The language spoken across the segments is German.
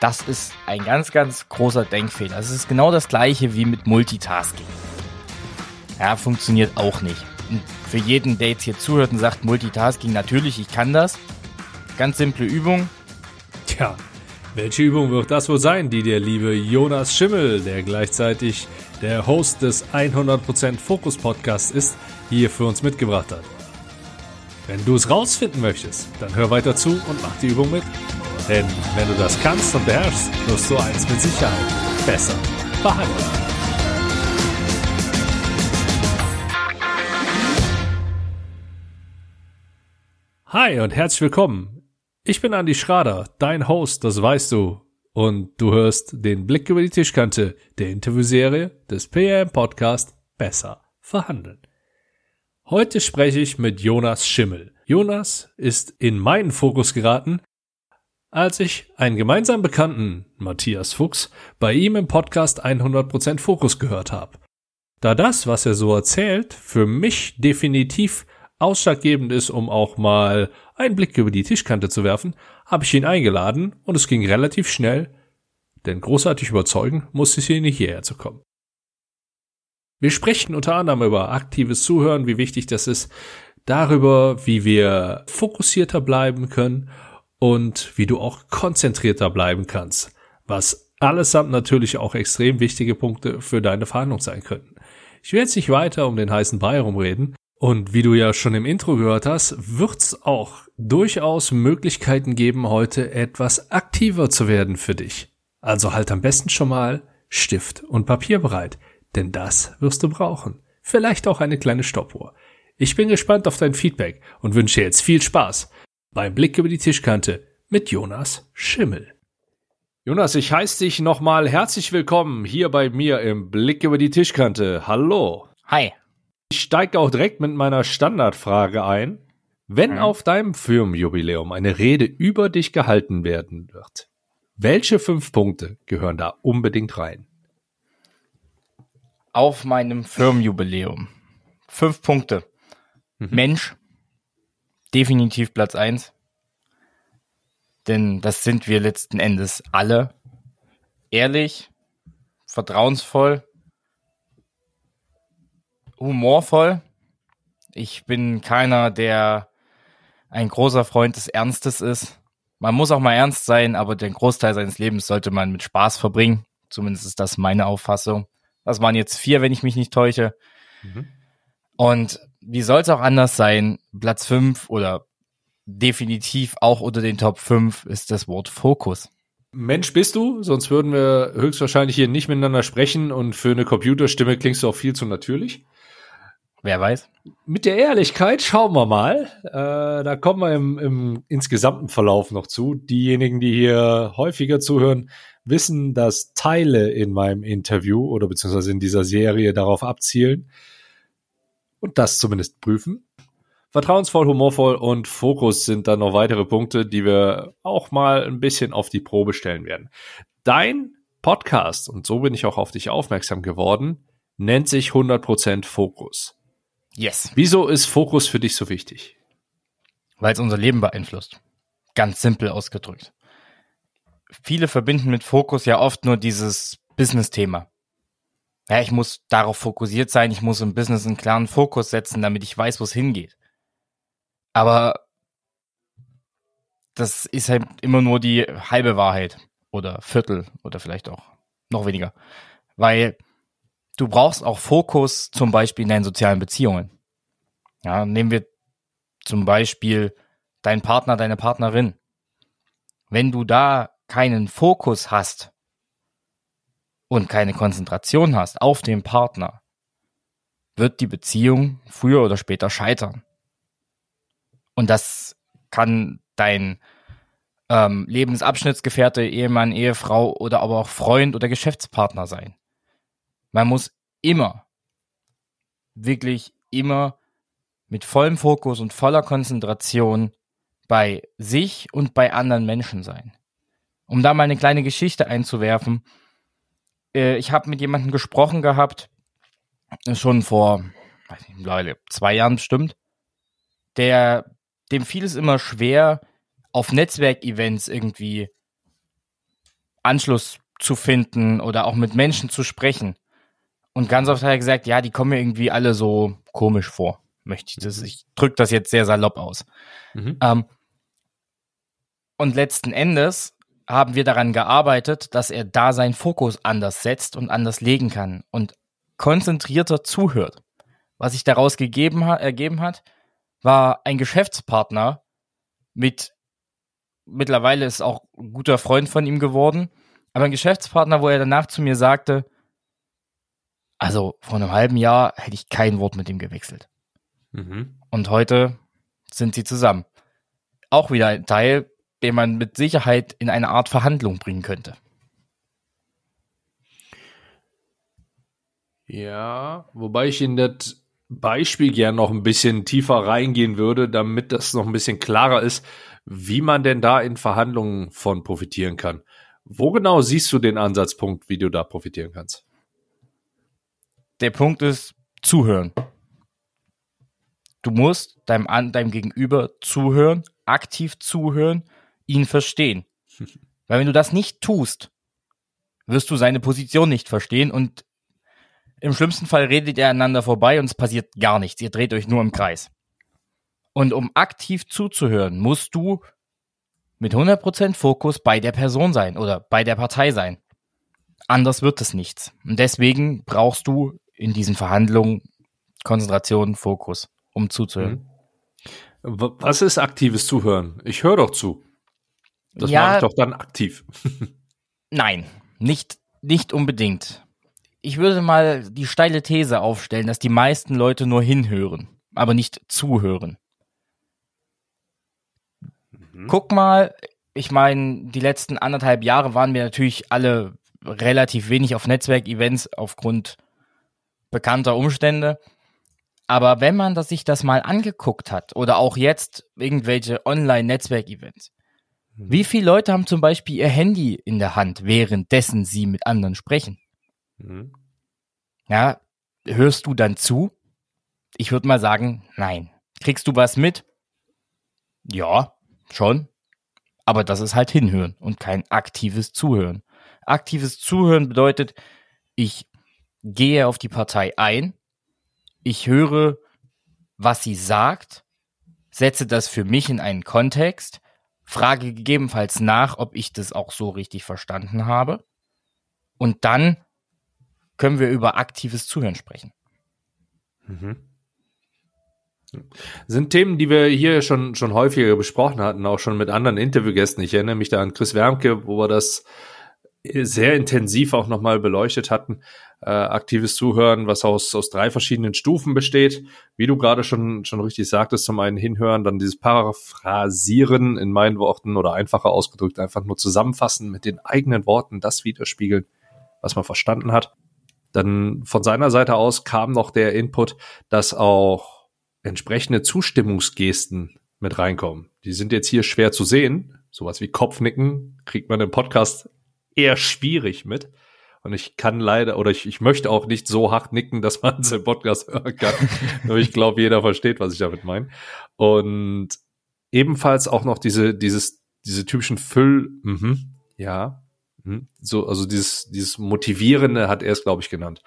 Das ist ein ganz, ganz großer Denkfehler. Es ist genau das gleiche wie mit Multitasking. Ja, funktioniert auch nicht. Für jeden, der jetzt hier zuhört und sagt Multitasking, natürlich, ich kann das. Ganz simple Übung. Tja, welche Übung wird das wohl sein, die der liebe Jonas Schimmel, der gleichzeitig der Host des 100% Fokus Podcasts ist, hier für uns mitgebracht hat? Wenn du es rausfinden möchtest, dann hör weiter zu und mach die Übung mit. Denn wenn du das kannst und beherrschst, wirst du eins mit Sicherheit besser behandeln. Hi und herzlich willkommen. Ich bin Andy Schrader, dein Host, das weißt du. Und du hörst den Blick über die Tischkante der Interviewserie des PM Podcast Besser verhandeln. Heute spreche ich mit Jonas Schimmel. Jonas ist in meinen Fokus geraten, als ich einen gemeinsamen Bekannten, Matthias Fuchs, bei ihm im Podcast 100% Fokus gehört habe. Da das, was er so erzählt, für mich definitiv ausschlaggebend ist, um auch mal einen Blick über die Tischkante zu werfen, habe ich ihn eingeladen und es ging relativ schnell, denn großartig überzeugen musste ich ihn nicht hierher zu kommen. Wir sprechen unter anderem über aktives Zuhören, wie wichtig das ist, darüber, wie wir fokussierter bleiben können und wie du auch konzentrierter bleiben kannst, was allesamt natürlich auch extrem wichtige Punkte für deine Verhandlung sein könnten. Ich will jetzt nicht weiter um den heißen Brei herumreden und wie du ja schon im Intro gehört hast, wird's auch durchaus Möglichkeiten geben, heute etwas aktiver zu werden für dich. Also halt am besten schon mal Stift und Papier bereit, denn das wirst du brauchen. Vielleicht auch eine kleine Stoppuhr. Ich bin gespannt auf dein Feedback und wünsche jetzt viel Spaß beim Blick über die Tischkante mit Jonas Schimmel. Jonas, ich heiße dich nochmal herzlich willkommen hier bei mir im Blick über die Tischkante. Hallo. Hi. Ich steige auch direkt mit meiner Standardfrage ein. Wenn mhm. auf deinem Firmenjubiläum eine Rede über dich gehalten werden wird, welche fünf Punkte gehören da unbedingt rein? Auf meinem Firmenjubiläum. Fünf Punkte. Mhm. Mensch, definitiv Platz eins. Denn das sind wir letzten Endes alle. Ehrlich, vertrauensvoll, humorvoll. Ich bin keiner, der ein großer Freund des Ernstes ist. Man muss auch mal ernst sein, aber den Großteil seines Lebens sollte man mit Spaß verbringen. Zumindest ist das meine Auffassung. Das waren jetzt vier, wenn ich mich nicht täusche. Mhm. Und wie soll es auch anders sein? Platz fünf oder definitiv auch unter den Top fünf ist das Wort Fokus. Mensch bist du, sonst würden wir höchstwahrscheinlich hier nicht miteinander sprechen und für eine Computerstimme klingst du auch viel zu natürlich. Wer weiß. Mit der Ehrlichkeit schauen wir mal. Äh, da kommen wir im, im insgesamten Verlauf noch zu. Diejenigen, die hier häufiger zuhören, wissen, dass Teile in meinem Interview oder beziehungsweise in dieser Serie darauf abzielen, und das zumindest prüfen. Vertrauensvoll, humorvoll und Fokus sind dann noch weitere Punkte, die wir auch mal ein bisschen auf die Probe stellen werden. Dein Podcast, und so bin ich auch auf dich aufmerksam geworden, nennt sich 100% Fokus. Yes. Wieso ist Fokus für dich so wichtig? Weil es unser Leben beeinflusst. Ganz simpel ausgedrückt. Viele verbinden mit Fokus ja oft nur dieses Business-Thema ja, ich muss darauf fokussiert sein, ich muss im Business einen klaren Fokus setzen, damit ich weiß, wo es hingeht. Aber das ist halt immer nur die halbe Wahrheit oder Viertel oder vielleicht auch noch weniger. Weil du brauchst auch Fokus zum Beispiel in deinen sozialen Beziehungen. Ja, nehmen wir zum Beispiel deinen Partner, deine Partnerin. Wenn du da keinen Fokus hast, und keine Konzentration hast auf den Partner, wird die Beziehung früher oder später scheitern. Und das kann dein ähm, Lebensabschnittsgefährte, Ehemann, Ehefrau oder aber auch Freund oder Geschäftspartner sein. Man muss immer, wirklich immer mit vollem Fokus und voller Konzentration bei sich und bei anderen Menschen sein. Um da mal eine kleine Geschichte einzuwerfen, äh, ich habe mit jemandem gesprochen gehabt, schon vor weiß nicht, zwei Jahren bestimmt, der, dem fiel es immer schwer, auf Netzwerkevents irgendwie Anschluss zu finden oder auch mit Menschen zu sprechen. Und ganz oft hat er gesagt, ja, die kommen mir irgendwie alle so komisch vor. Möchte ich das, ich drücke das jetzt sehr salopp aus. Mhm. Ähm, und letzten Endes haben wir daran gearbeitet, dass er da seinen Fokus anders setzt und anders legen kann und konzentrierter zuhört. Was sich daraus gegeben hat, ergeben hat, war ein Geschäftspartner mit, mittlerweile ist auch ein guter Freund von ihm geworden, aber ein Geschäftspartner, wo er danach zu mir sagte, also vor einem halben Jahr hätte ich kein Wort mit ihm gewechselt. Mhm. Und heute sind sie zusammen. Auch wieder ein Teil, den man mit Sicherheit in eine Art Verhandlung bringen könnte. Ja, wobei ich in das Beispiel gern noch ein bisschen tiefer reingehen würde, damit das noch ein bisschen klarer ist, wie man denn da in Verhandlungen von profitieren kann. Wo genau siehst du den Ansatzpunkt, wie du da profitieren kannst? Der Punkt ist zuhören. Du musst deinem, deinem Gegenüber zuhören, aktiv zuhören, ihn verstehen. Weil wenn du das nicht tust, wirst du seine Position nicht verstehen und im schlimmsten Fall redet ihr einander vorbei und es passiert gar nichts. Ihr dreht euch nur im Kreis. Und um aktiv zuzuhören, musst du mit 100% Fokus bei der Person sein oder bei der Partei sein. Anders wird es nichts. Und deswegen brauchst du in diesen Verhandlungen Konzentration, Fokus, um zuzuhören. Mhm. Was ist aktives Zuhören? Ich höre doch zu. Das ja, mache ich doch dann aktiv. nein, nicht, nicht unbedingt. Ich würde mal die steile These aufstellen, dass die meisten Leute nur hinhören, aber nicht zuhören. Mhm. Guck mal, ich meine, die letzten anderthalb Jahre waren wir natürlich alle relativ wenig auf Netzwerkevents aufgrund bekannter Umstände. Aber wenn man das, sich das mal angeguckt hat oder auch jetzt irgendwelche Online-Netzwerkevents. Wie viele Leute haben zum Beispiel ihr Handy in der Hand, währenddessen sie mit anderen sprechen? Mhm. Ja, hörst du dann zu? Ich würde mal sagen, nein. Kriegst du was mit? Ja, schon. Aber das ist halt hinhören und kein aktives Zuhören. Aktives Zuhören bedeutet, ich gehe auf die Partei ein, ich höre, was sie sagt, setze das für mich in einen Kontext, frage gegebenenfalls nach, ob ich das auch so richtig verstanden habe. Und dann können wir über aktives Zuhören sprechen. Mhm. Sind Themen, die wir hier schon, schon häufiger besprochen hatten, auch schon mit anderen Interviewgästen. Ich erinnere mich da an Chris Wermke, wo wir das sehr intensiv auch nochmal beleuchtet hatten. Äh, aktives Zuhören, was aus, aus drei verschiedenen Stufen besteht. Wie du gerade schon, schon richtig sagtest, zum einen hinhören, dann dieses Paraphrasieren in meinen Worten oder einfacher ausgedrückt, einfach nur zusammenfassen mit den eigenen Worten, das widerspiegeln, was man verstanden hat. Dann von seiner Seite aus kam noch der Input, dass auch entsprechende Zustimmungsgesten mit reinkommen. Die sind jetzt hier schwer zu sehen. Sowas wie Kopfnicken kriegt man im Podcast eher schwierig mit. Und ich kann leider, oder ich, ich möchte auch nicht so hart nicken, dass man es im Podcast hören kann. Aber ich glaube, jeder versteht, was ich damit meine. Und ebenfalls auch noch diese, dieses, diese typischen Füll, mhm, ja, mh, so, also dieses, dieses Motivierende hat er es, glaube ich, genannt.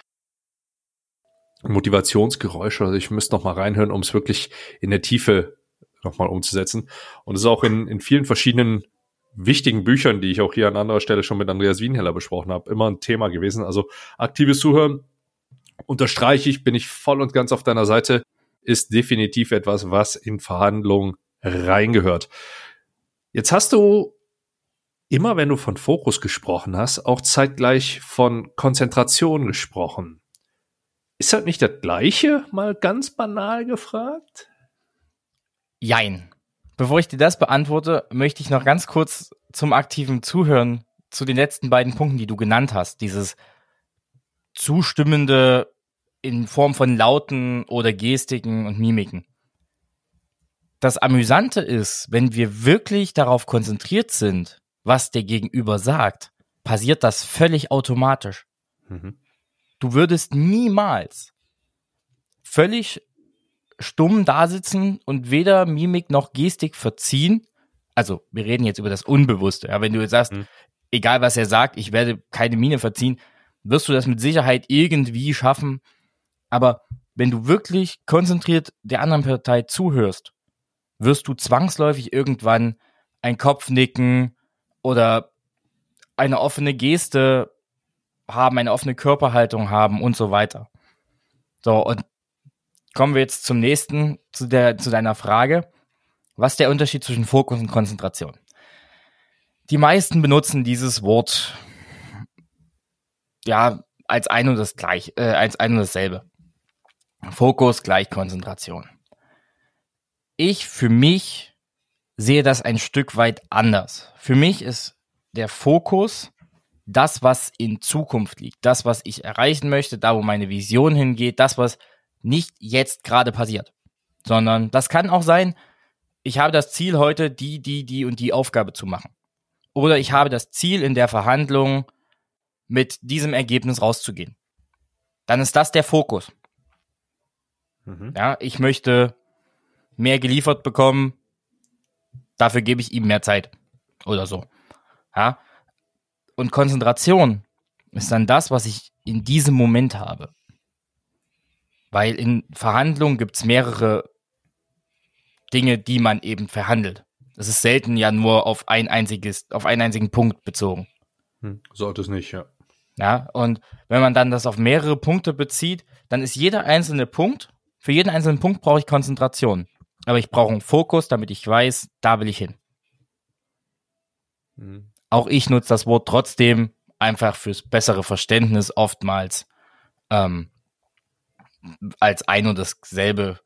Motivationsgeräusche, also ich müsste noch mal reinhören, um es wirklich in der Tiefe nochmal umzusetzen. Und es ist auch in, in vielen verschiedenen wichtigen Büchern, die ich auch hier an anderer Stelle schon mit Andreas Wienheller besprochen habe, immer ein Thema gewesen. Also aktives Zuhören unterstreiche ich, bin ich voll und ganz auf deiner Seite, ist definitiv etwas, was in Verhandlungen reingehört. Jetzt hast du immer, wenn du von Fokus gesprochen hast, auch zeitgleich von Konzentration gesprochen. Ist das nicht das Gleiche, mal ganz banal gefragt? Jein. Bevor ich dir das beantworte, möchte ich noch ganz kurz zum aktiven Zuhören zu den letzten beiden Punkten, die du genannt hast. Dieses zustimmende in Form von Lauten oder Gestiken und Mimiken. Das Amüsante ist, wenn wir wirklich darauf konzentriert sind, was der Gegenüber sagt, passiert das völlig automatisch. Mhm. Du würdest niemals völlig stumm da sitzen und weder Mimik noch Gestik verziehen. Also, wir reden jetzt über das Unbewusste. Ja, wenn du jetzt sagst, mhm. egal was er sagt, ich werde keine Miene verziehen, wirst du das mit Sicherheit irgendwie schaffen. Aber wenn du wirklich konzentriert der anderen Partei zuhörst, wirst du zwangsläufig irgendwann ein Kopfnicken oder eine offene Geste haben, eine offene Körperhaltung haben und so weiter. So, und kommen wir jetzt zum nächsten, zu, der, zu deiner Frage. Was ist der Unterschied zwischen Fokus und Konzentration? Die meisten benutzen dieses Wort ja als ein und das gleich, äh, als ein und dasselbe. Fokus gleich Konzentration. Ich für mich sehe das ein Stück weit anders. Für mich ist der Fokus das, was in Zukunft liegt, das, was ich erreichen möchte, da, wo meine Vision hingeht, das, was nicht jetzt gerade passiert, sondern das kann auch sein, ich habe das Ziel heute, die, die, die und die Aufgabe zu machen. Oder ich habe das Ziel in der Verhandlung, mit diesem Ergebnis rauszugehen. Dann ist das der Fokus. Mhm. Ja, ich möchte mehr geliefert bekommen, dafür gebe ich ihm mehr Zeit oder so. Ja, und Konzentration ist dann das, was ich in diesem Moment habe. Weil in Verhandlungen gibt es mehrere Dinge, die man eben verhandelt. Es ist selten ja nur auf ein einziges, auf einen einzigen Punkt bezogen. Hm, sollte es nicht, ja. Ja, und wenn man dann das auf mehrere Punkte bezieht, dann ist jeder einzelne Punkt, für jeden einzelnen Punkt brauche ich Konzentration. Aber ich brauche einen Fokus, damit ich weiß, da will ich hin. Hm. Auch ich nutze das Wort trotzdem einfach fürs bessere Verständnis oftmals ähm, als ein und dasselbe.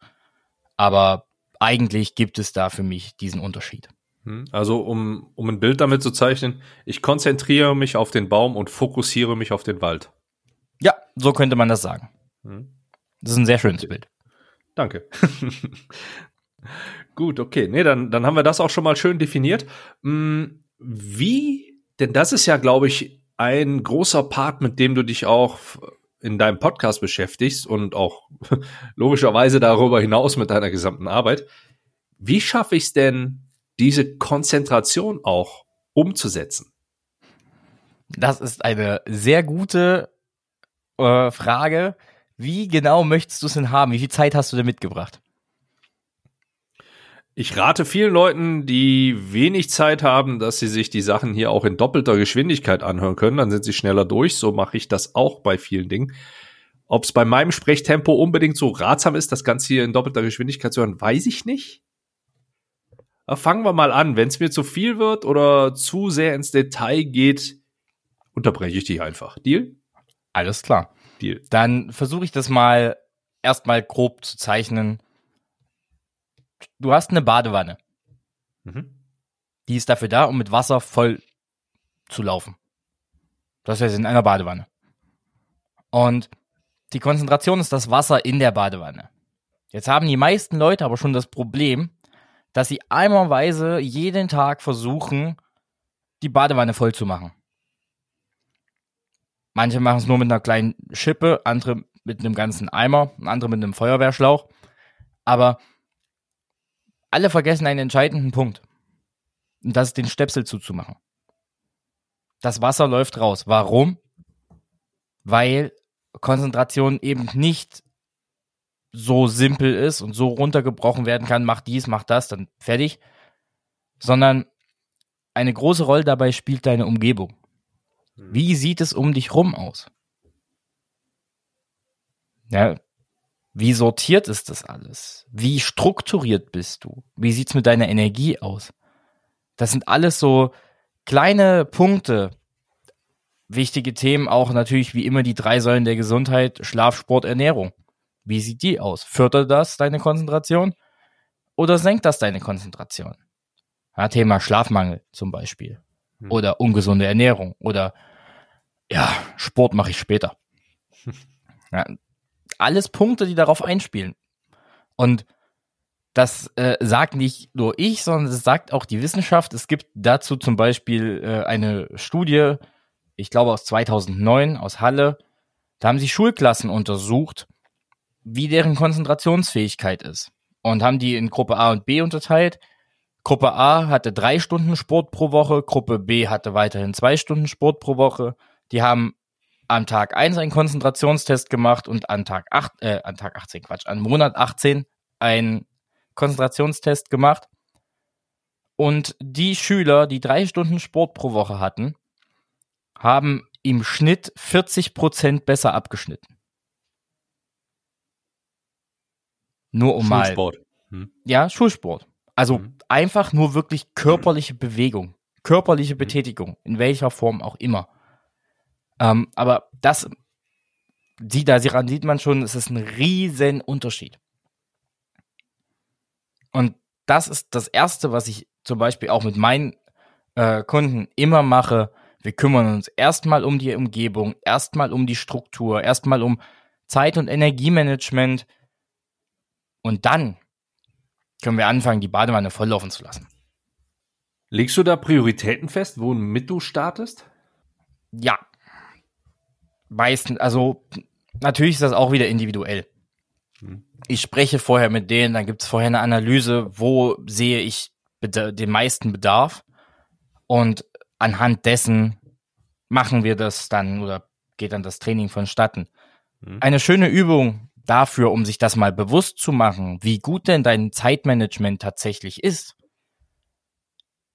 Aber eigentlich gibt es da für mich diesen Unterschied. Hm, also um, um ein Bild damit zu zeichnen, ich konzentriere mich auf den Baum und fokussiere mich auf den Wald. Ja, so könnte man das sagen. Hm. Das ist ein sehr schönes Bild. Danke. Gut, okay. Nee, dann, dann haben wir das auch schon mal schön definiert. Hm, wie, denn das ist ja, glaube ich, ein großer Part, mit dem du dich auch in deinem Podcast beschäftigst und auch logischerweise darüber hinaus mit deiner gesamten Arbeit. Wie schaffe ich es denn, diese Konzentration auch umzusetzen? Das ist eine sehr gute äh, Frage. Wie genau möchtest du es denn haben? Wie viel Zeit hast du denn mitgebracht? Ich rate vielen Leuten, die wenig Zeit haben, dass sie sich die Sachen hier auch in doppelter Geschwindigkeit anhören können. Dann sind sie schneller durch. So mache ich das auch bei vielen Dingen. Ob es bei meinem Sprechtempo unbedingt so ratsam ist, das Ganze hier in doppelter Geschwindigkeit zu hören, weiß ich nicht. Aber fangen wir mal an. Wenn es mir zu viel wird oder zu sehr ins Detail geht, unterbreche ich dich einfach. Deal? Alles klar. Deal. Dann versuche ich das mal erstmal grob zu zeichnen du hast eine Badewanne. Mhm. Die ist dafür da, um mit Wasser voll zu laufen. Das heißt in einer Badewanne. Und die Konzentration ist das Wasser in der Badewanne. Jetzt haben die meisten Leute aber schon das Problem, dass sie einmalweise jeden Tag versuchen, die Badewanne voll zu machen. Manche machen es nur mit einer kleinen Schippe, andere mit einem ganzen Eimer, andere mit einem Feuerwehrschlauch. Aber alle vergessen einen entscheidenden Punkt. Und das ist den Stöpsel zuzumachen. Das Wasser läuft raus. Warum? Weil Konzentration eben nicht so simpel ist und so runtergebrochen werden kann, mach dies, mach das, dann fertig, sondern eine große Rolle dabei spielt deine Umgebung. Hm. Wie sieht es um dich rum aus? Ja, wie sortiert ist das alles? Wie strukturiert bist du? Wie sieht's mit deiner Energie aus? Das sind alles so kleine Punkte. Wichtige Themen auch natürlich wie immer die drei Säulen der Gesundheit, Schlaf, Sport, Ernährung. Wie sieht die aus? Fördert das deine Konzentration oder senkt das deine Konzentration? Ja, Thema Schlafmangel zum Beispiel. Hm. Oder ungesunde Ernährung. Oder ja, Sport mache ich später. Ja, alles Punkte, die darauf einspielen. Und das äh, sagt nicht nur ich, sondern es sagt auch die Wissenschaft. Es gibt dazu zum Beispiel äh, eine Studie, ich glaube aus 2009 aus Halle. Da haben sie Schulklassen untersucht, wie deren Konzentrationsfähigkeit ist. Und haben die in Gruppe A und B unterteilt. Gruppe A hatte drei Stunden Sport pro Woche, Gruppe B hatte weiterhin zwei Stunden Sport pro Woche. Die haben am Tag 1 einen Konzentrationstest gemacht und an Tag 8, äh, an Tag 18, Quatsch, an Monat 18 einen Konzentrationstest gemacht. Und die Schüler, die drei Stunden Sport pro Woche hatten, haben im Schnitt 40 Prozent besser abgeschnitten. Nur um Schulsport. mal. Hm. Ja, Schulsport. Also mhm. einfach nur wirklich körperliche Bewegung, körperliche mhm. Betätigung, in welcher Form auch immer. Ähm, aber das, die, daran sieht man schon, es ist ein riesen Unterschied. Und das ist das Erste, was ich zum Beispiel auch mit meinen äh, Kunden immer mache. Wir kümmern uns erstmal um die Umgebung, erstmal um die Struktur, erstmal um Zeit- und Energiemanagement. Und dann können wir anfangen, die Badewanne volllaufen zu lassen. Legst du da Prioritäten fest, womit du startest? Ja. Meistens, also natürlich ist das auch wieder individuell. Hm. Ich spreche vorher mit denen, dann gibt es vorher eine Analyse, wo sehe ich den meisten Bedarf. Und anhand dessen machen wir das dann oder geht dann das Training vonstatten. Hm. Eine schöne Übung, dafür, um sich das mal bewusst zu machen, wie gut denn dein Zeitmanagement tatsächlich ist,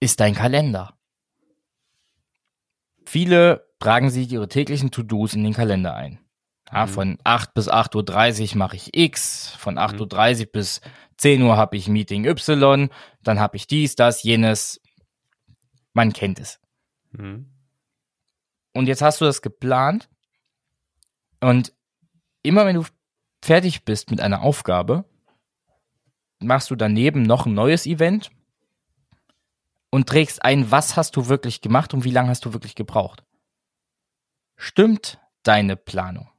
ist dein Kalender. Viele tragen sich ihre täglichen To-Dos in den Kalender ein. Ja, mhm. Von 8 bis 8.30 Uhr mache ich X, von 8.30 mhm. Uhr bis 10 Uhr habe ich Meeting Y, dann habe ich dies, das, jenes. Man kennt es. Mhm. Und jetzt hast du das geplant und immer wenn du fertig bist mit einer Aufgabe, machst du daneben noch ein neues Event und trägst ein, was hast du wirklich gemacht und wie lange hast du wirklich gebraucht. Stimmt deine Planung?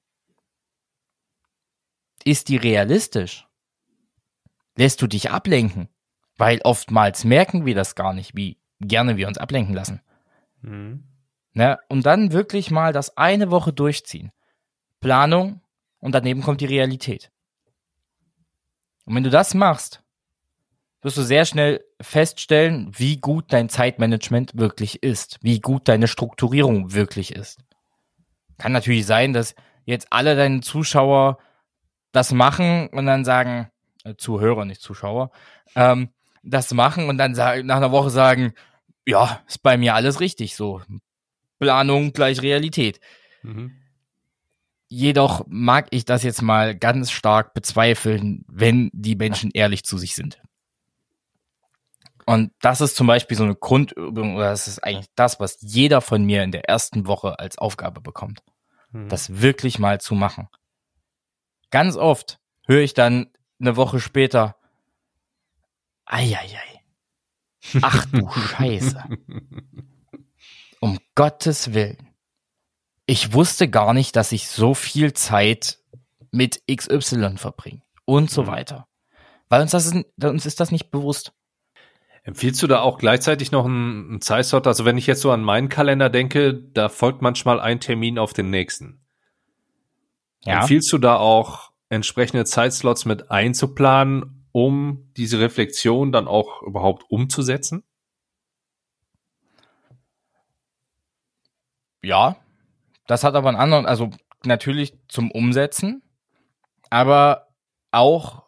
Ist die realistisch? Lässt du dich ablenken? Weil oftmals merken wir das gar nicht, wie gerne wir uns ablenken lassen. Mhm. Ne? Und dann wirklich mal das eine Woche durchziehen. Planung, und daneben kommt die Realität. Und wenn du das machst, wirst du sehr schnell feststellen, wie gut dein Zeitmanagement wirklich ist, wie gut deine Strukturierung wirklich ist. Kann natürlich sein, dass jetzt alle deine Zuschauer das machen und dann sagen, äh, Zuhörer, nicht Zuschauer, ähm, das machen und dann sagen, nach einer Woche sagen, ja, ist bei mir alles richtig so. Planung gleich Realität. Mhm. Jedoch mag ich das jetzt mal ganz stark bezweifeln, wenn die Menschen ehrlich zu sich sind. Und das ist zum Beispiel so eine Grundübung, oder das ist eigentlich das, was jeder von mir in der ersten Woche als Aufgabe bekommt. Mhm. Das wirklich mal zu machen. Ganz oft höre ich dann eine Woche später, eieiei, ach du Scheiße. Um Gottes Willen ich wusste gar nicht, dass ich so viel Zeit mit XY verbringe und so mhm. weiter. Weil uns, das ist, uns ist das nicht bewusst. Empfiehlst du da auch gleichzeitig noch einen, einen Zeitslot? Also wenn ich jetzt so an meinen Kalender denke, da folgt manchmal ein Termin auf den nächsten. Ja. Empfiehlst du da auch entsprechende Zeitslots mit einzuplanen, um diese Reflexion dann auch überhaupt umzusetzen? Ja, das hat aber einen anderen, also natürlich zum Umsetzen, aber auch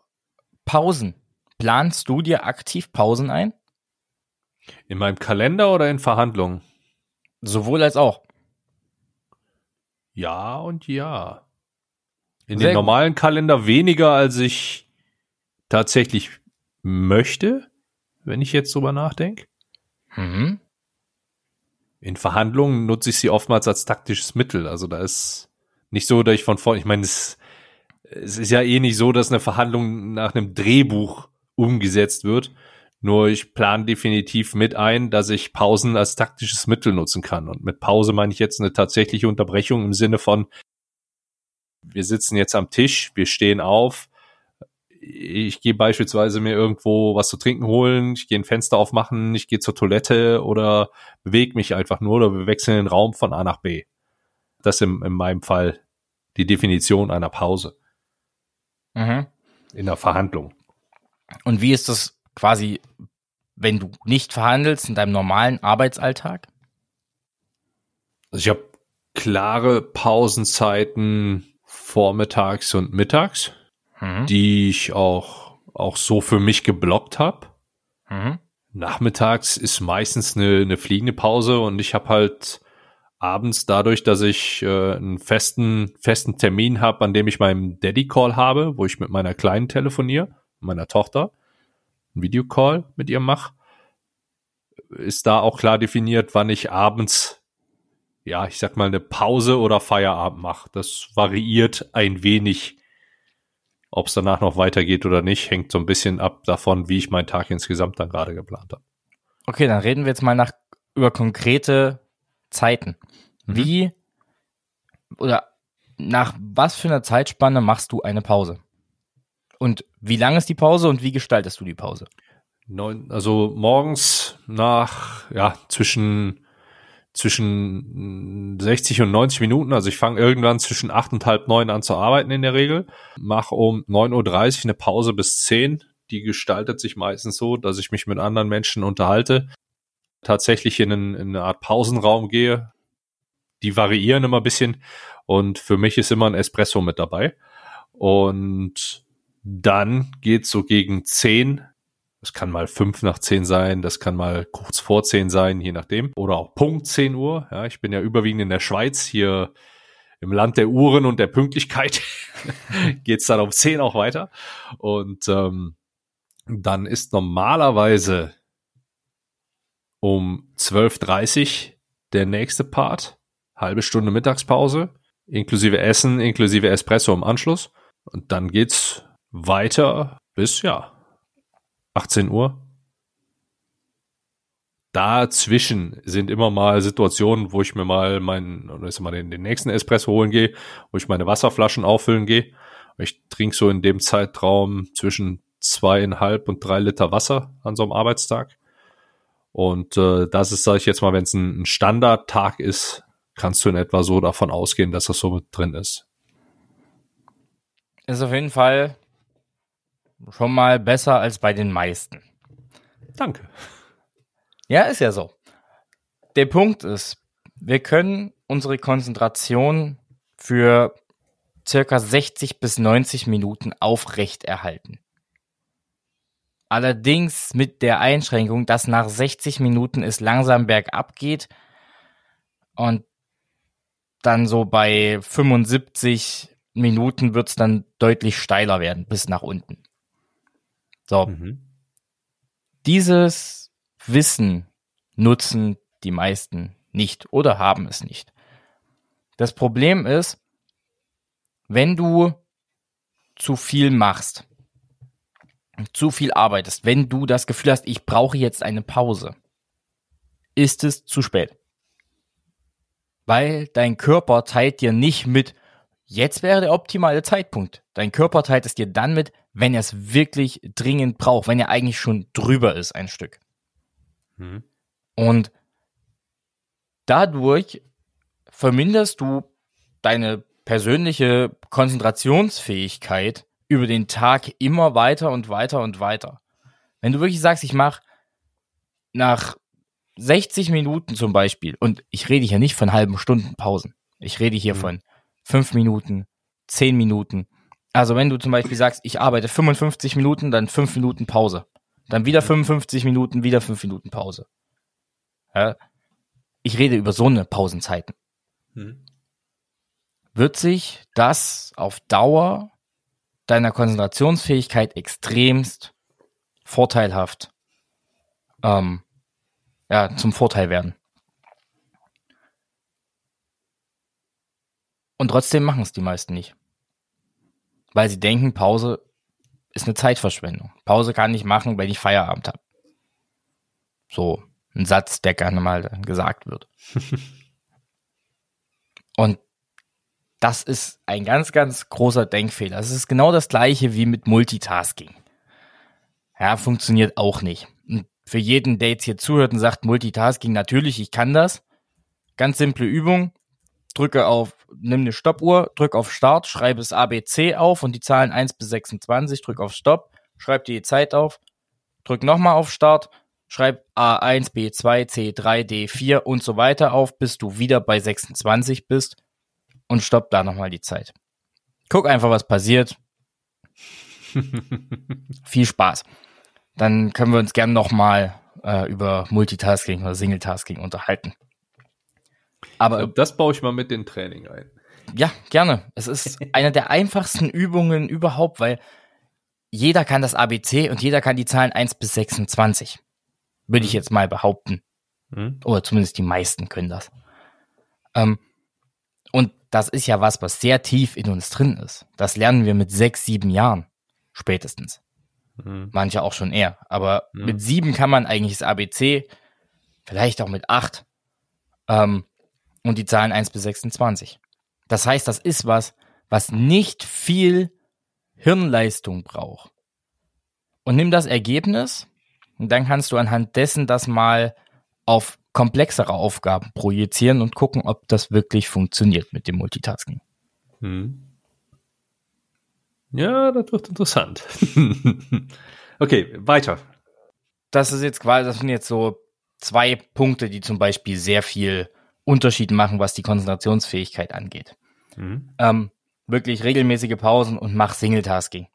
Pausen. Planst du dir aktiv Pausen ein? In meinem Kalender oder in Verhandlungen? Sowohl als auch. Ja und ja. In Sehr den normalen gut. Kalender weniger, als ich tatsächlich möchte, wenn ich jetzt drüber nachdenke. Mhm. In Verhandlungen nutze ich sie oftmals als taktisches Mittel. Also da ist nicht so, dass ich von vorne, ich meine, es, es ist ja eh nicht so, dass eine Verhandlung nach einem Drehbuch umgesetzt wird. Nur ich plane definitiv mit ein, dass ich Pausen als taktisches Mittel nutzen kann. Und mit Pause meine ich jetzt eine tatsächliche Unterbrechung im Sinne von, wir sitzen jetzt am Tisch, wir stehen auf, ich gehe beispielsweise mir irgendwo was zu trinken holen, ich gehe ein Fenster aufmachen, ich gehe zur Toilette oder bewege mich einfach nur oder wir wechseln den Raum von A nach B. Das ist in, in meinem Fall die Definition einer Pause. Mhm. In der Verhandlung. Und wie ist das quasi wenn du nicht verhandelst in deinem normalen Arbeitsalltag? Also ich habe klare Pausenzeiten vormittags und mittags, mhm. die ich auch, auch so für mich geblockt habe. Mhm. Nachmittags ist meistens eine, eine fliegende Pause und ich habe halt abends dadurch, dass ich äh, einen festen, festen Termin habe, an dem ich meinen Daddy-Call habe, wo ich mit meiner Kleinen telefoniere, meiner Tochter, einen Videocall mit ihr mache, ist da auch klar definiert, wann ich abends, ja, ich sag mal, eine Pause oder Feierabend mache. Das variiert ein wenig. Ob es danach noch weitergeht oder nicht, hängt so ein bisschen ab davon, wie ich meinen Tag insgesamt dann gerade geplant habe. Okay, dann reden wir jetzt mal nach über konkrete Zeiten. Mhm. Wie oder nach was für einer Zeitspanne machst du eine Pause? Und wie lang ist die Pause und wie gestaltest du die Pause? Neun, also morgens nach, ja, zwischen, zwischen 60 und 90 Minuten. Also ich fange irgendwann zwischen acht und halb neun an zu arbeiten in der Regel. Mache um 9.30 Uhr eine Pause bis zehn. Die gestaltet sich meistens so, dass ich mich mit anderen Menschen unterhalte. Tatsächlich in, in eine Art Pausenraum gehe. Die variieren immer ein bisschen. Und für mich ist immer ein Espresso mit dabei. Und dann geht so gegen zehn. Das kann mal fünf nach zehn sein, das kann mal kurz vor zehn sein, je nachdem. Oder auch Punkt zehn Uhr. Ja, ich bin ja überwiegend in der Schweiz, hier im Land der Uhren und der Pünktlichkeit geht's dann um zehn auch weiter. Und ähm, dann ist normalerweise um 12.30 der nächste Part. Halbe Stunde Mittagspause, inklusive Essen, inklusive Espresso im Anschluss. Und dann geht's weiter bis, ja, 18 Uhr. Dazwischen sind immer mal Situationen, wo ich mir mal meinen, oder ist mal den, den nächsten Espresso holen gehe, wo ich meine Wasserflaschen auffüllen gehe. Ich trinke so in dem Zeitraum zwischen zweieinhalb und drei Liter Wasser an so einem Arbeitstag. Und äh, das ist, sage ich jetzt mal, wenn es ein, ein Standardtag ist, kannst du in etwa so davon ausgehen, dass das so mit drin ist. Ist auf jeden Fall schon mal besser als bei den meisten. Danke. Ja, ist ja so. Der Punkt ist, wir können unsere Konzentration für circa 60 bis 90 Minuten aufrechterhalten. Allerdings mit der Einschränkung, dass nach 60 Minuten es langsam bergab geht und dann so bei 75 Minuten wird es dann deutlich steiler werden bis nach unten. So. Mhm. Dieses Wissen nutzen die meisten nicht oder haben es nicht. Das Problem ist, wenn du zu viel machst, zu viel arbeitest, wenn du das Gefühl hast, ich brauche jetzt eine Pause, ist es zu spät. Weil dein Körper teilt dir nicht mit, jetzt wäre der optimale Zeitpunkt. Dein Körper teilt es dir dann mit, wenn er es wirklich dringend braucht, wenn er eigentlich schon drüber ist, ein Stück. Mhm. Und dadurch verminderst du deine persönliche Konzentrationsfähigkeit über den Tag immer weiter und weiter und weiter. Wenn du wirklich sagst, ich mache nach 60 Minuten zum Beispiel, und ich rede hier nicht von halben Stunden Pausen, ich rede hier mhm. von fünf Minuten, zehn Minuten, also wenn du zum Beispiel sagst, ich arbeite 55 Minuten, dann 5 Minuten Pause. Dann wieder 55 Minuten, wieder 5 Minuten Pause. Ja, ich rede über so eine Pausenzeiten. Hm. Wird sich das auf Dauer deiner Konzentrationsfähigkeit extremst vorteilhaft ähm, ja, zum Vorteil werden. Und trotzdem machen es die meisten nicht weil sie denken, Pause ist eine Zeitverschwendung. Pause kann ich machen, wenn ich Feierabend habe. So ein Satz, der gerne mal gesagt wird. Und das ist ein ganz, ganz großer Denkfehler. Es ist genau das gleiche wie mit Multitasking. Ja, funktioniert auch nicht. Und für jeden, der jetzt hier zuhört und sagt Multitasking, natürlich, ich kann das. Ganz simple Übung drücke auf, nimm eine Stoppuhr, drück auf Start, schreibe das ABC auf und die Zahlen 1 bis 26, drück auf Stopp, schreib die Zeit auf, drück nochmal auf Start, schreib A1, B2, C3, D4 und so weiter auf, bis du wieder bei 26 bist und stopp da nochmal die Zeit. Guck einfach, was passiert. Viel Spaß. Dann können wir uns gern nochmal äh, über Multitasking oder Singletasking unterhalten. Aber glaub, das baue ich mal mit dem Training ein. Ja, gerne. Es ist eine der einfachsten Übungen überhaupt, weil jeder kann das ABC und jeder kann die Zahlen 1 bis 26. Würde ich mhm. jetzt mal behaupten. Mhm. Oder zumindest die meisten können das. Ähm, und das ist ja was, was sehr tief in uns drin ist. Das lernen wir mit sechs, sieben Jahren spätestens. Mhm. Manche auch schon eher. Aber mhm. mit sieben kann man eigentlich das ABC, vielleicht auch mit acht, ähm, und die Zahlen 1 bis 26. Das heißt, das ist was, was nicht viel Hirnleistung braucht. Und nimm das Ergebnis und dann kannst du anhand dessen das mal auf komplexere Aufgaben projizieren und gucken, ob das wirklich funktioniert mit dem Multitasking. Hm. Ja, das wird interessant. okay, weiter. Das ist jetzt quasi, das sind jetzt so zwei Punkte, die zum Beispiel sehr viel Unterschied machen, was die Konzentrationsfähigkeit angeht. Mhm. Ähm, wirklich regelmäßige Pausen und mach Singletasking.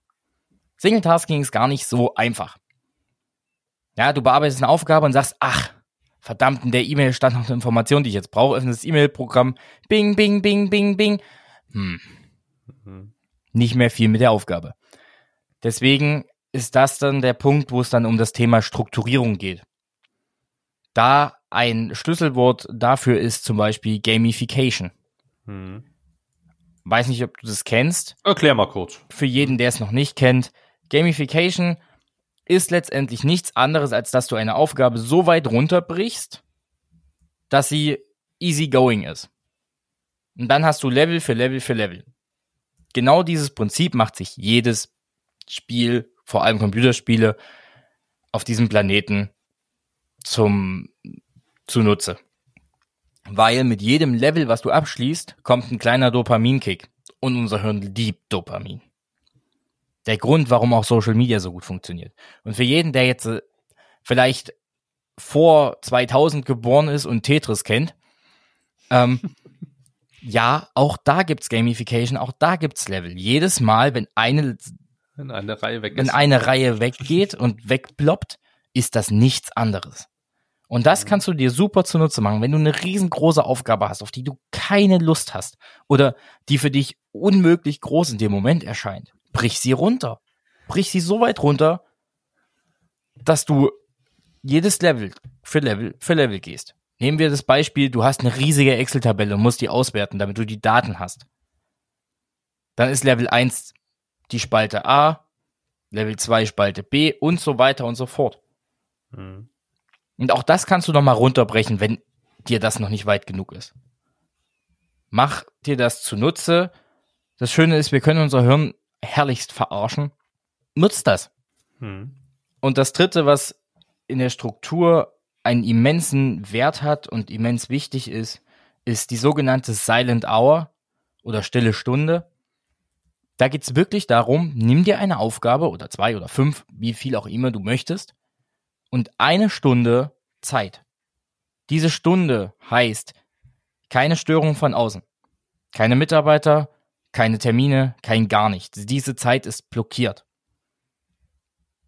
Singletasking ist gar nicht so einfach. Ja, du bearbeitest eine Aufgabe und sagst, ach, verdammt, in der E-Mail stand noch eine Information, die ich jetzt brauche, öffne das E-Mail-Programm, bing, bing, bing, bing, bing. Hm. Mhm. Nicht mehr viel mit der Aufgabe. Deswegen ist das dann der Punkt, wo es dann um das Thema Strukturierung geht. Da ein Schlüsselwort dafür ist zum Beispiel Gamification. Hm. Weiß nicht, ob du das kennst. Erklär mal kurz. Für jeden, der es noch nicht kennt. Gamification ist letztendlich nichts anderes, als dass du eine Aufgabe so weit runterbrichst, dass sie easy going ist. Und dann hast du Level für Level für Level. Genau dieses Prinzip macht sich jedes Spiel, vor allem Computerspiele, auf diesem Planeten zum zunutze. Weil mit jedem Level, was du abschließt, kommt ein kleiner Dopaminkick. Und unser Hirn liebt Dopamin. Der Grund, warum auch Social Media so gut funktioniert. Und für jeden, der jetzt äh, vielleicht vor 2000 geboren ist und Tetris kennt, ähm, ja, auch da gibt's Gamification, auch da gibt's Level. Jedes Mal, wenn eine, wenn eine Reihe weg wenn eine Reihe weggeht und wegploppt, ist das nichts anderes. Und das mhm. kannst du dir super zunutze machen, wenn du eine riesengroße Aufgabe hast, auf die du keine Lust hast oder die für dich unmöglich groß in dem Moment erscheint. Brich sie runter. Brich sie so weit runter, dass du jedes Level für Level für Level gehst. Nehmen wir das Beispiel, du hast eine riesige Excel-Tabelle und musst die auswerten, damit du die Daten hast. Dann ist Level 1 die Spalte A, Level 2 Spalte B und so weiter und so fort. Mhm. Und auch das kannst du noch mal runterbrechen, wenn dir das noch nicht weit genug ist. Mach dir das zunutze. Das Schöne ist, wir können unser Hirn herrlichst verarschen. Nutzt das. Hm. Und das dritte, was in der Struktur einen immensen Wert hat und immens wichtig ist, ist die sogenannte Silent Hour oder stille Stunde. Da geht's wirklich darum, nimm dir eine Aufgabe oder zwei oder fünf, wie viel auch immer du möchtest, und eine Stunde Zeit. Diese Stunde heißt keine Störung von außen. Keine Mitarbeiter, keine Termine, kein gar nichts. Diese Zeit ist blockiert.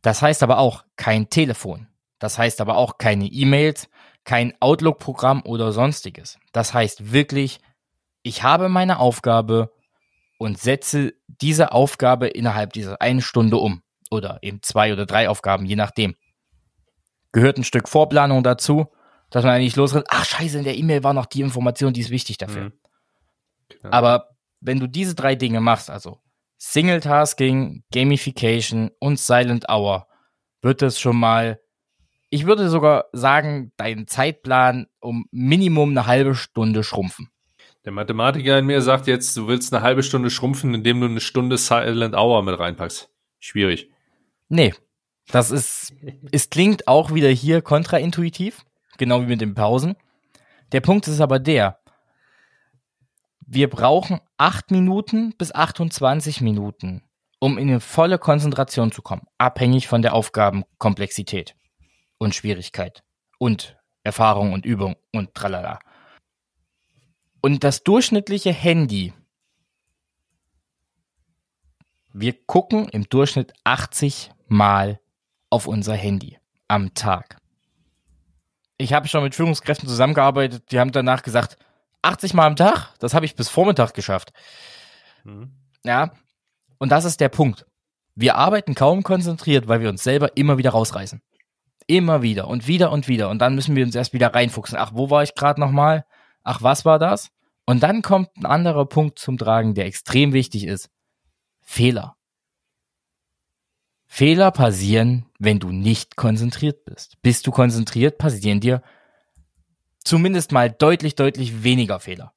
Das heißt aber auch kein Telefon. Das heißt aber auch keine E-Mails, kein Outlook-Programm oder sonstiges. Das heißt wirklich, ich habe meine Aufgabe und setze diese Aufgabe innerhalb dieser einen Stunde um. Oder eben zwei oder drei Aufgaben, je nachdem gehört ein Stück Vorplanung dazu, dass man eigentlich losrennt, ach scheiße, in der E-Mail war noch die Information, die ist wichtig dafür. Mhm. Genau. Aber wenn du diese drei Dinge machst, also Single Tasking, Gamification und Silent Hour, wird es schon mal, ich würde sogar sagen, deinen Zeitplan um Minimum eine halbe Stunde schrumpfen. Der Mathematiker in mir sagt jetzt, du willst eine halbe Stunde schrumpfen, indem du eine Stunde Silent Hour mit reinpackst. Schwierig. Nee, das ist, es klingt auch wieder hier kontraintuitiv, genau wie mit den Pausen. Der Punkt ist aber der, wir brauchen acht Minuten bis 28 Minuten, um in eine volle Konzentration zu kommen, abhängig von der Aufgabenkomplexität und Schwierigkeit und Erfahrung und Übung und tralala. Und das durchschnittliche Handy, wir gucken im Durchschnitt 80 Mal auf unser Handy am Tag. Ich habe schon mit Führungskräften zusammengearbeitet, die haben danach gesagt, 80 Mal am Tag, das habe ich bis Vormittag geschafft. Mhm. Ja, und das ist der Punkt. Wir arbeiten kaum konzentriert, weil wir uns selber immer wieder rausreißen. Immer wieder und wieder und wieder. Und dann müssen wir uns erst wieder reinfuchsen. Ach, wo war ich gerade nochmal? Ach, was war das? Und dann kommt ein anderer Punkt zum Tragen, der extrem wichtig ist. Fehler. Fehler passieren, wenn du nicht konzentriert bist. Bist du konzentriert, passieren dir zumindest mal deutlich, deutlich weniger Fehler.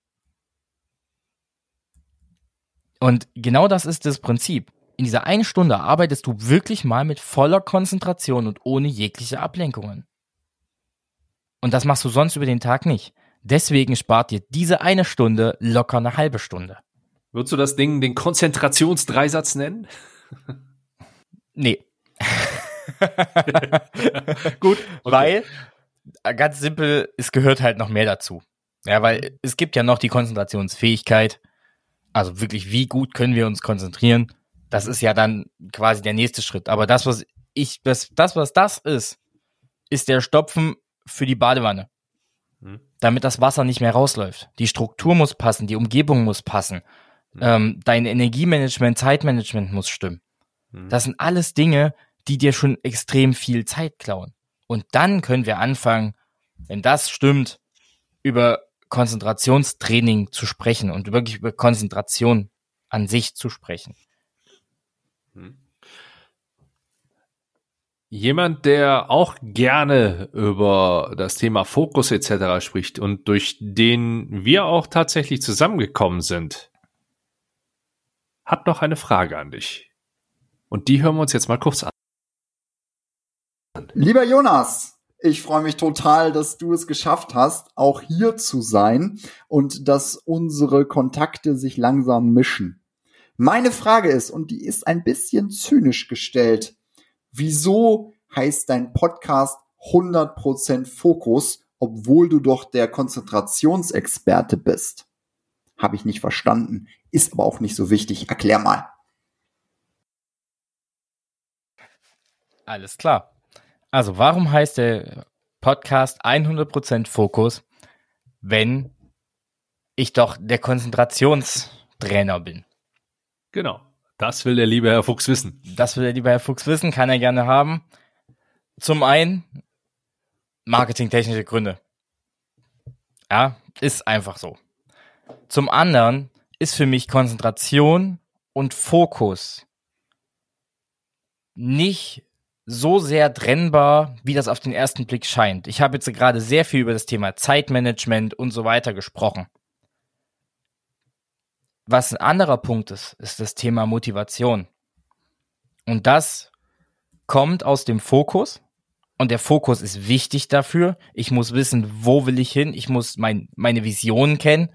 Und genau das ist das Prinzip in dieser einen Stunde arbeitest du wirklich mal mit voller Konzentration und ohne jegliche Ablenkungen. Und das machst du sonst über den Tag nicht. Deswegen spart dir diese eine Stunde locker eine halbe Stunde. Würdest du das Ding den Konzentrationsdreisatz nennen? Nee. Gut, okay. weil äh, ganz simpel, es gehört halt noch mehr dazu. Ja, weil es gibt ja noch die Konzentrationsfähigkeit. Also wirklich, wie gut können wir uns konzentrieren? Das ist ja dann quasi der nächste Schritt. Aber das, was ich, das, das was das ist, ist der Stopfen für die Badewanne. Hm. Damit das Wasser nicht mehr rausläuft. Die Struktur muss passen, die Umgebung muss passen. Hm. Ähm, dein Energiemanagement, Zeitmanagement muss stimmen. Hm. Das sind alles Dinge, die dir schon extrem viel Zeit klauen. Und dann können wir anfangen, wenn das stimmt, über Konzentrationstraining zu sprechen und wirklich über Konzentration an sich zu sprechen. Hm. Jemand, der auch gerne über das Thema Fokus etc. spricht und durch den wir auch tatsächlich zusammengekommen sind, hat noch eine Frage an dich. Und die hören wir uns jetzt mal kurz an. Lieber Jonas, ich freue mich total, dass du es geschafft hast, auch hier zu sein und dass unsere Kontakte sich langsam mischen. Meine Frage ist, und die ist ein bisschen zynisch gestellt, wieso heißt dein Podcast 100% Fokus, obwohl du doch der Konzentrationsexperte bist? Habe ich nicht verstanden, ist aber auch nicht so wichtig. Erklär mal. Alles klar. Also, warum heißt der Podcast 100% Fokus, wenn ich doch der Konzentrationstrainer bin? Genau. Das will der liebe Herr Fuchs wissen. Das will der liebe Herr Fuchs wissen, kann er gerne haben. Zum einen marketingtechnische Gründe. Ja, ist einfach so. Zum anderen ist für mich Konzentration und Fokus nicht so sehr trennbar, wie das auf den ersten Blick scheint. Ich habe jetzt gerade sehr viel über das Thema Zeitmanagement und so weiter gesprochen. Was ein anderer Punkt ist, ist das Thema Motivation. Und das kommt aus dem Fokus. Und der Fokus ist wichtig dafür. Ich muss wissen, wo will ich hin. Ich muss mein, meine Vision kennen,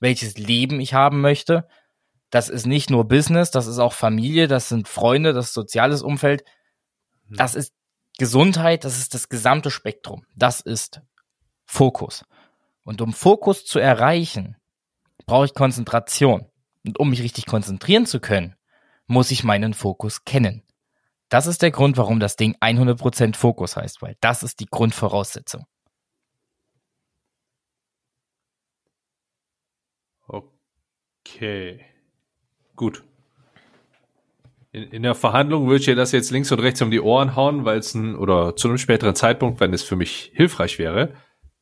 welches Leben ich haben möchte. Das ist nicht nur Business, das ist auch Familie, das sind Freunde, das ist soziales Umfeld. Das ist Gesundheit, das ist das gesamte Spektrum. Das ist Fokus. Und um Fokus zu erreichen, brauche ich Konzentration. Und um mich richtig konzentrieren zu können, muss ich meinen Fokus kennen. Das ist der Grund, warum das Ding 100% Fokus heißt, weil das ist die Grundvoraussetzung. Okay. Gut. In, in der Verhandlung würde ich dir das jetzt links und rechts um die Ohren hauen, weil es ein, oder zu einem späteren Zeitpunkt, wenn es für mich hilfreich wäre.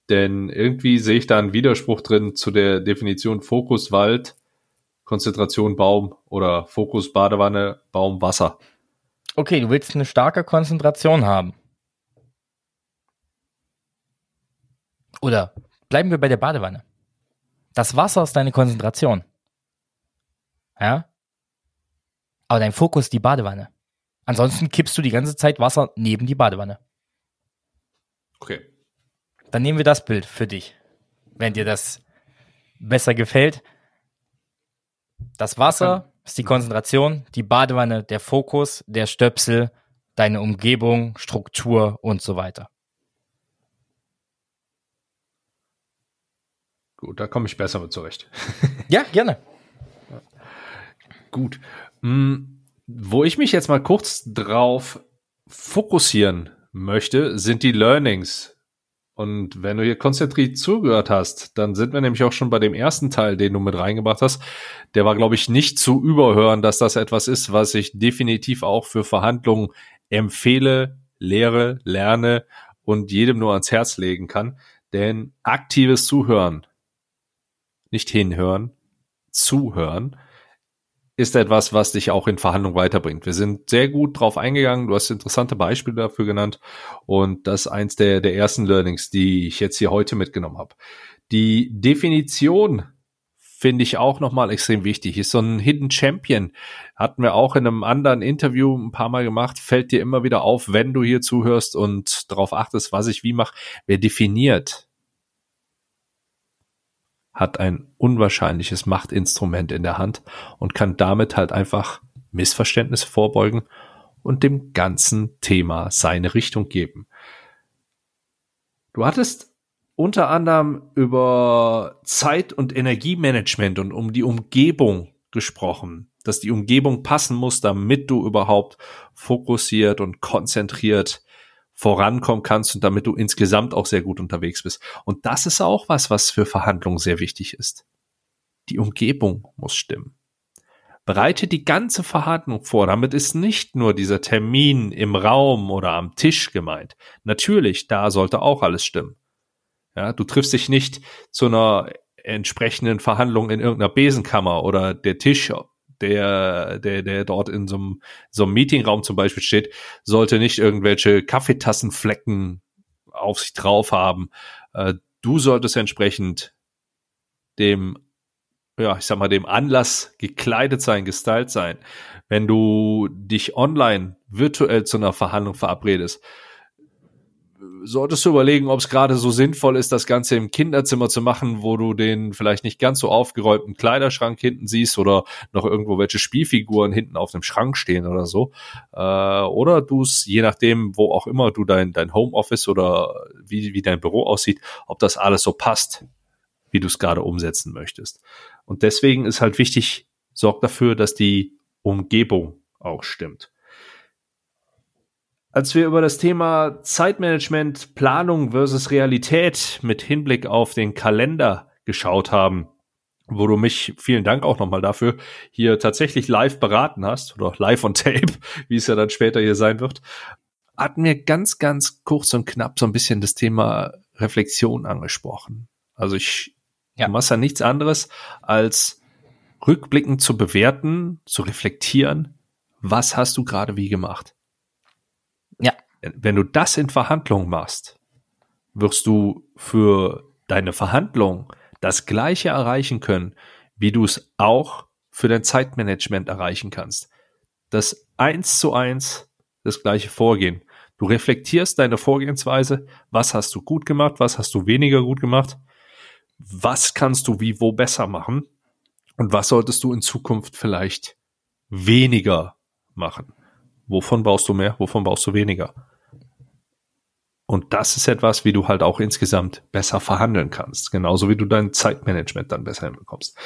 Denn irgendwie sehe ich da einen Widerspruch drin zu der Definition Fokus Wald, Konzentration Baum oder Fokus Badewanne, Baum Wasser. Okay, du willst eine starke Konzentration haben. Oder bleiben wir bei der Badewanne. Das Wasser ist deine Konzentration. Ja? Aber dein Fokus ist die Badewanne. Ansonsten kippst du die ganze Zeit Wasser neben die Badewanne. Okay. Dann nehmen wir das Bild für dich, wenn dir das besser gefällt. Das Wasser ist die Konzentration, die Badewanne, der Fokus, der Stöpsel, deine Umgebung, Struktur und so weiter. Gut, da komme ich besser mit zurecht. ja, gerne. Gut. Hm, wo ich mich jetzt mal kurz drauf fokussieren möchte, sind die Learnings. Und wenn du hier konzentriert zugehört hast, dann sind wir nämlich auch schon bei dem ersten Teil, den du mit reingebracht hast. Der war, glaube ich, nicht zu überhören, dass das etwas ist, was ich definitiv auch für Verhandlungen empfehle, lehre, lerne und jedem nur ans Herz legen kann. Denn aktives Zuhören, nicht hinhören, zuhören, ist etwas, was dich auch in Verhandlungen weiterbringt. Wir sind sehr gut drauf eingegangen. Du hast interessante Beispiele dafür genannt. Und das ist eins der, der ersten Learnings, die ich jetzt hier heute mitgenommen habe. Die Definition finde ich auch nochmal extrem wichtig. Ist so ein Hidden Champion. Hatten wir auch in einem anderen Interview ein paar Mal gemacht. Fällt dir immer wieder auf, wenn du hier zuhörst und darauf achtest, was ich wie mache. Wer definiert, hat ein unwahrscheinliches Machtinstrument in der Hand und kann damit halt einfach Missverständnisse vorbeugen und dem ganzen Thema seine Richtung geben. Du hattest unter anderem über Zeit- und Energiemanagement und um die Umgebung gesprochen, dass die Umgebung passen muss, damit du überhaupt fokussiert und konzentriert vorankommen kannst und damit du insgesamt auch sehr gut unterwegs bist. Und das ist auch was, was für Verhandlungen sehr wichtig ist. Die Umgebung muss stimmen. Bereite die ganze Verhandlung vor. Damit ist nicht nur dieser Termin im Raum oder am Tisch gemeint. Natürlich, da sollte auch alles stimmen. Ja, du triffst dich nicht zu einer entsprechenden Verhandlung in irgendeiner Besenkammer oder der Tisch der, der, der dort in so einem, so einem Meetingraum zum Beispiel steht, sollte nicht irgendwelche Kaffeetassenflecken auf sich drauf haben. Äh, du solltest entsprechend dem, ja, ich sag mal, dem Anlass gekleidet sein, gestylt sein. Wenn du dich online virtuell zu einer Verhandlung verabredest, solltest du überlegen, ob es gerade so sinnvoll ist, das Ganze im Kinderzimmer zu machen, wo du den vielleicht nicht ganz so aufgeräumten Kleiderschrank hinten siehst oder noch irgendwo welche Spielfiguren hinten auf dem Schrank stehen oder so. Äh, oder du es, je nachdem, wo auch immer du dein, dein Homeoffice oder wie, wie dein Büro aussieht, ob das alles so passt, wie du es gerade umsetzen möchtest. Und deswegen ist halt wichtig, sorg dafür, dass die Umgebung auch stimmt. Als wir über das Thema Zeitmanagement, Planung versus Realität mit Hinblick auf den Kalender geschaut haben, wo du mich, vielen Dank auch nochmal dafür, hier tatsächlich live beraten hast oder live on tape, wie es ja dann später hier sein wird, hatten wir ganz, ganz kurz und knapp so ein bisschen das Thema Reflexion angesprochen. Also ich, ja. du machst ja nichts anderes als rückblickend zu bewerten, zu reflektieren, was hast du gerade wie gemacht? Ja. Wenn du das in Verhandlungen machst, wirst du für deine Verhandlung das Gleiche erreichen können, wie du es auch für dein Zeitmanagement erreichen kannst. Das eins zu eins das gleiche Vorgehen. Du reflektierst deine Vorgehensweise. Was hast du gut gemacht? Was hast du weniger gut gemacht? Was kannst du wie wo besser machen? Und was solltest du in Zukunft vielleicht weniger machen? Wovon baust du mehr? Wovon baust du weniger? Und das ist etwas, wie du halt auch insgesamt besser verhandeln kannst. Genauso wie du dein Zeitmanagement dann besser hinbekommst.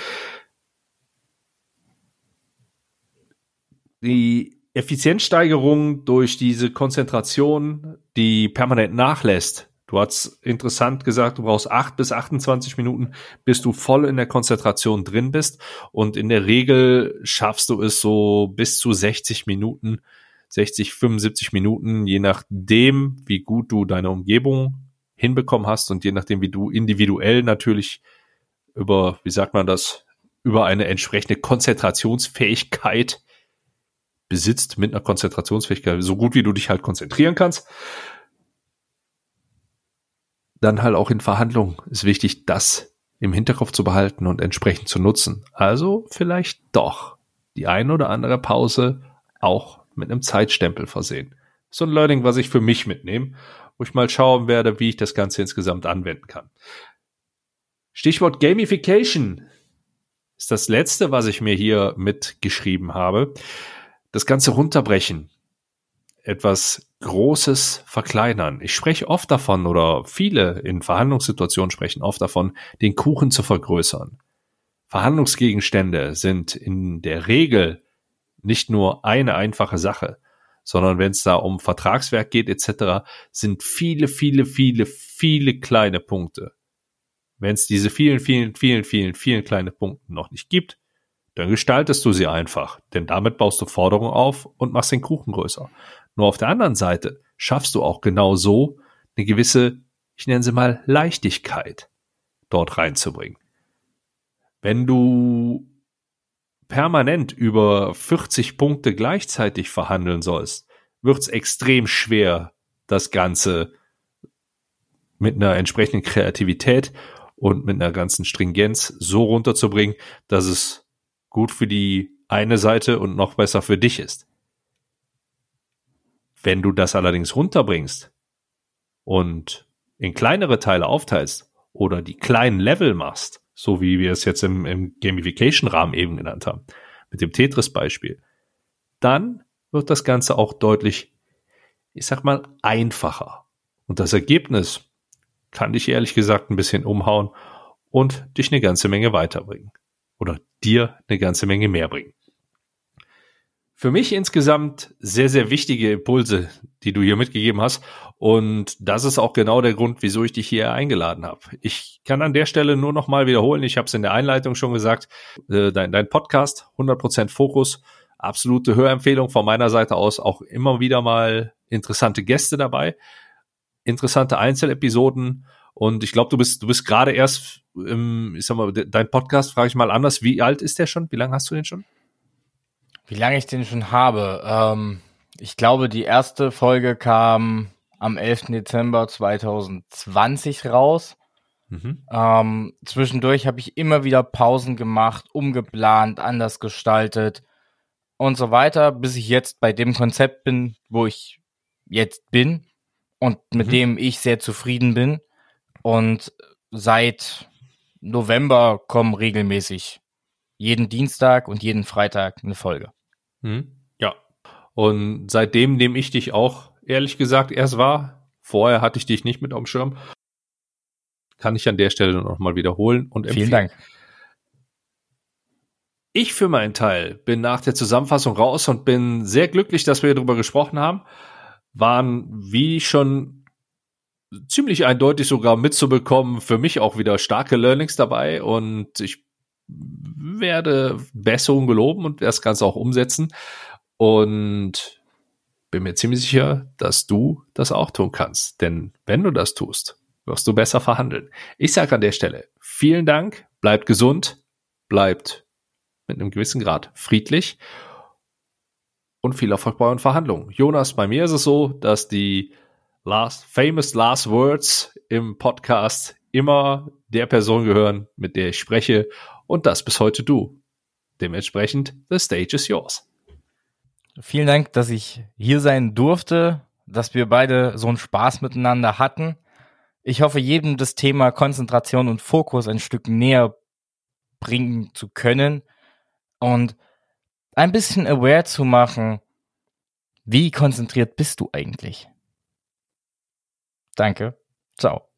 Die Effizienzsteigerung durch diese Konzentration, die permanent nachlässt. Du hast interessant gesagt, du brauchst acht bis 28 Minuten, bis du voll in der Konzentration drin bist. Und in der Regel schaffst du es so bis zu 60 Minuten, 60, 75 Minuten, je nachdem, wie gut du deine Umgebung hinbekommen hast und je nachdem, wie du individuell natürlich über, wie sagt man das, über eine entsprechende Konzentrationsfähigkeit besitzt mit einer Konzentrationsfähigkeit, so gut wie du dich halt konzentrieren kannst. Dann halt auch in Verhandlungen ist wichtig, das im Hinterkopf zu behalten und entsprechend zu nutzen. Also vielleicht doch die ein oder andere Pause auch mit einem Zeitstempel versehen. So ein Learning, was ich für mich mitnehme, wo ich mal schauen werde, wie ich das Ganze insgesamt anwenden kann. Stichwort Gamification ist das letzte, was ich mir hier mitgeschrieben habe. Das Ganze runterbrechen. Etwas großes Verkleinern. Ich spreche oft davon oder viele in Verhandlungssituationen sprechen oft davon, den Kuchen zu vergrößern. Verhandlungsgegenstände sind in der Regel nicht nur eine einfache Sache, sondern wenn es da um Vertragswerk geht etc., sind viele, viele, viele, viele kleine Punkte. Wenn es diese vielen, vielen, vielen, vielen, vielen kleine Punkte noch nicht gibt, dann gestaltest du sie einfach, denn damit baust du Forderungen auf und machst den Kuchen größer. Nur auf der anderen Seite schaffst du auch genau so eine gewisse, ich nenne sie mal Leichtigkeit dort reinzubringen. Wenn du permanent über 40 Punkte gleichzeitig verhandeln sollst, wird es extrem schwer, das Ganze mit einer entsprechenden Kreativität und mit einer ganzen Stringenz so runterzubringen, dass es gut für die eine Seite und noch besser für dich ist. Wenn du das allerdings runterbringst und in kleinere Teile aufteilst oder die kleinen Level machst, so wie wir es jetzt im, im Gamification-Rahmen eben genannt haben, mit dem Tetris-Beispiel, dann wird das Ganze auch deutlich, ich sag mal, einfacher. Und das Ergebnis kann dich ehrlich gesagt ein bisschen umhauen und dich eine ganze Menge weiterbringen. Oder dir eine ganze Menge mehr bringen. Für mich insgesamt sehr, sehr wichtige Impulse, die du hier mitgegeben hast. Und das ist auch genau der Grund, wieso ich dich hier eingeladen habe. Ich kann an der Stelle nur noch mal wiederholen, ich habe es in der Einleitung schon gesagt, äh, dein, dein Podcast, 100% Fokus, absolute Hörempfehlung von meiner Seite aus, auch immer wieder mal interessante Gäste dabei, interessante Einzelepisoden und ich glaube, du bist, du bist gerade erst, ich sag mal, dein Podcast, frage ich mal anders, wie alt ist der schon? Wie lange hast du den schon? Wie lange ich den schon habe? Ähm, ich glaube, die erste Folge kam am 11. Dezember 2020 raus. Mhm. Ähm, zwischendurch habe ich immer wieder Pausen gemacht, umgeplant, anders gestaltet und so weiter, bis ich jetzt bei dem Konzept bin, wo ich jetzt bin und mit mhm. dem ich sehr zufrieden bin. Und seit November kommen regelmäßig jeden Dienstag und jeden Freitag eine Folge. Hm, ja. Und seitdem nehme ich dich auch, ehrlich gesagt, erst wahr. Vorher hatte ich dich nicht mit auf dem Schirm. Kann ich an der Stelle nochmal wiederholen und empfehlen. Vielen Dank. Ich für meinen Teil bin nach der Zusammenfassung raus und bin sehr glücklich, dass wir darüber gesprochen haben. Waren, wie schon ziemlich eindeutig sogar mitzubekommen, für mich auch wieder starke Learnings dabei und ich werde Besserung geloben und das Ganze auch umsetzen. Und bin mir ziemlich sicher, dass du das auch tun kannst. Denn wenn du das tust, wirst du besser verhandeln. Ich sage an der Stelle vielen Dank, bleibt gesund, bleibt mit einem gewissen Grad friedlich und viel Erfolg bei euren Verhandlungen. Jonas, bei mir ist es so, dass die last, famous last words im Podcast immer der Person gehören, mit der ich spreche und das bis heute du. Dementsprechend, the stage is yours. Vielen Dank, dass ich hier sein durfte, dass wir beide so einen Spaß miteinander hatten. Ich hoffe, jedem das Thema Konzentration und Fokus ein Stück näher bringen zu können und ein bisschen aware zu machen, wie konzentriert bist du eigentlich? Danke. Ciao.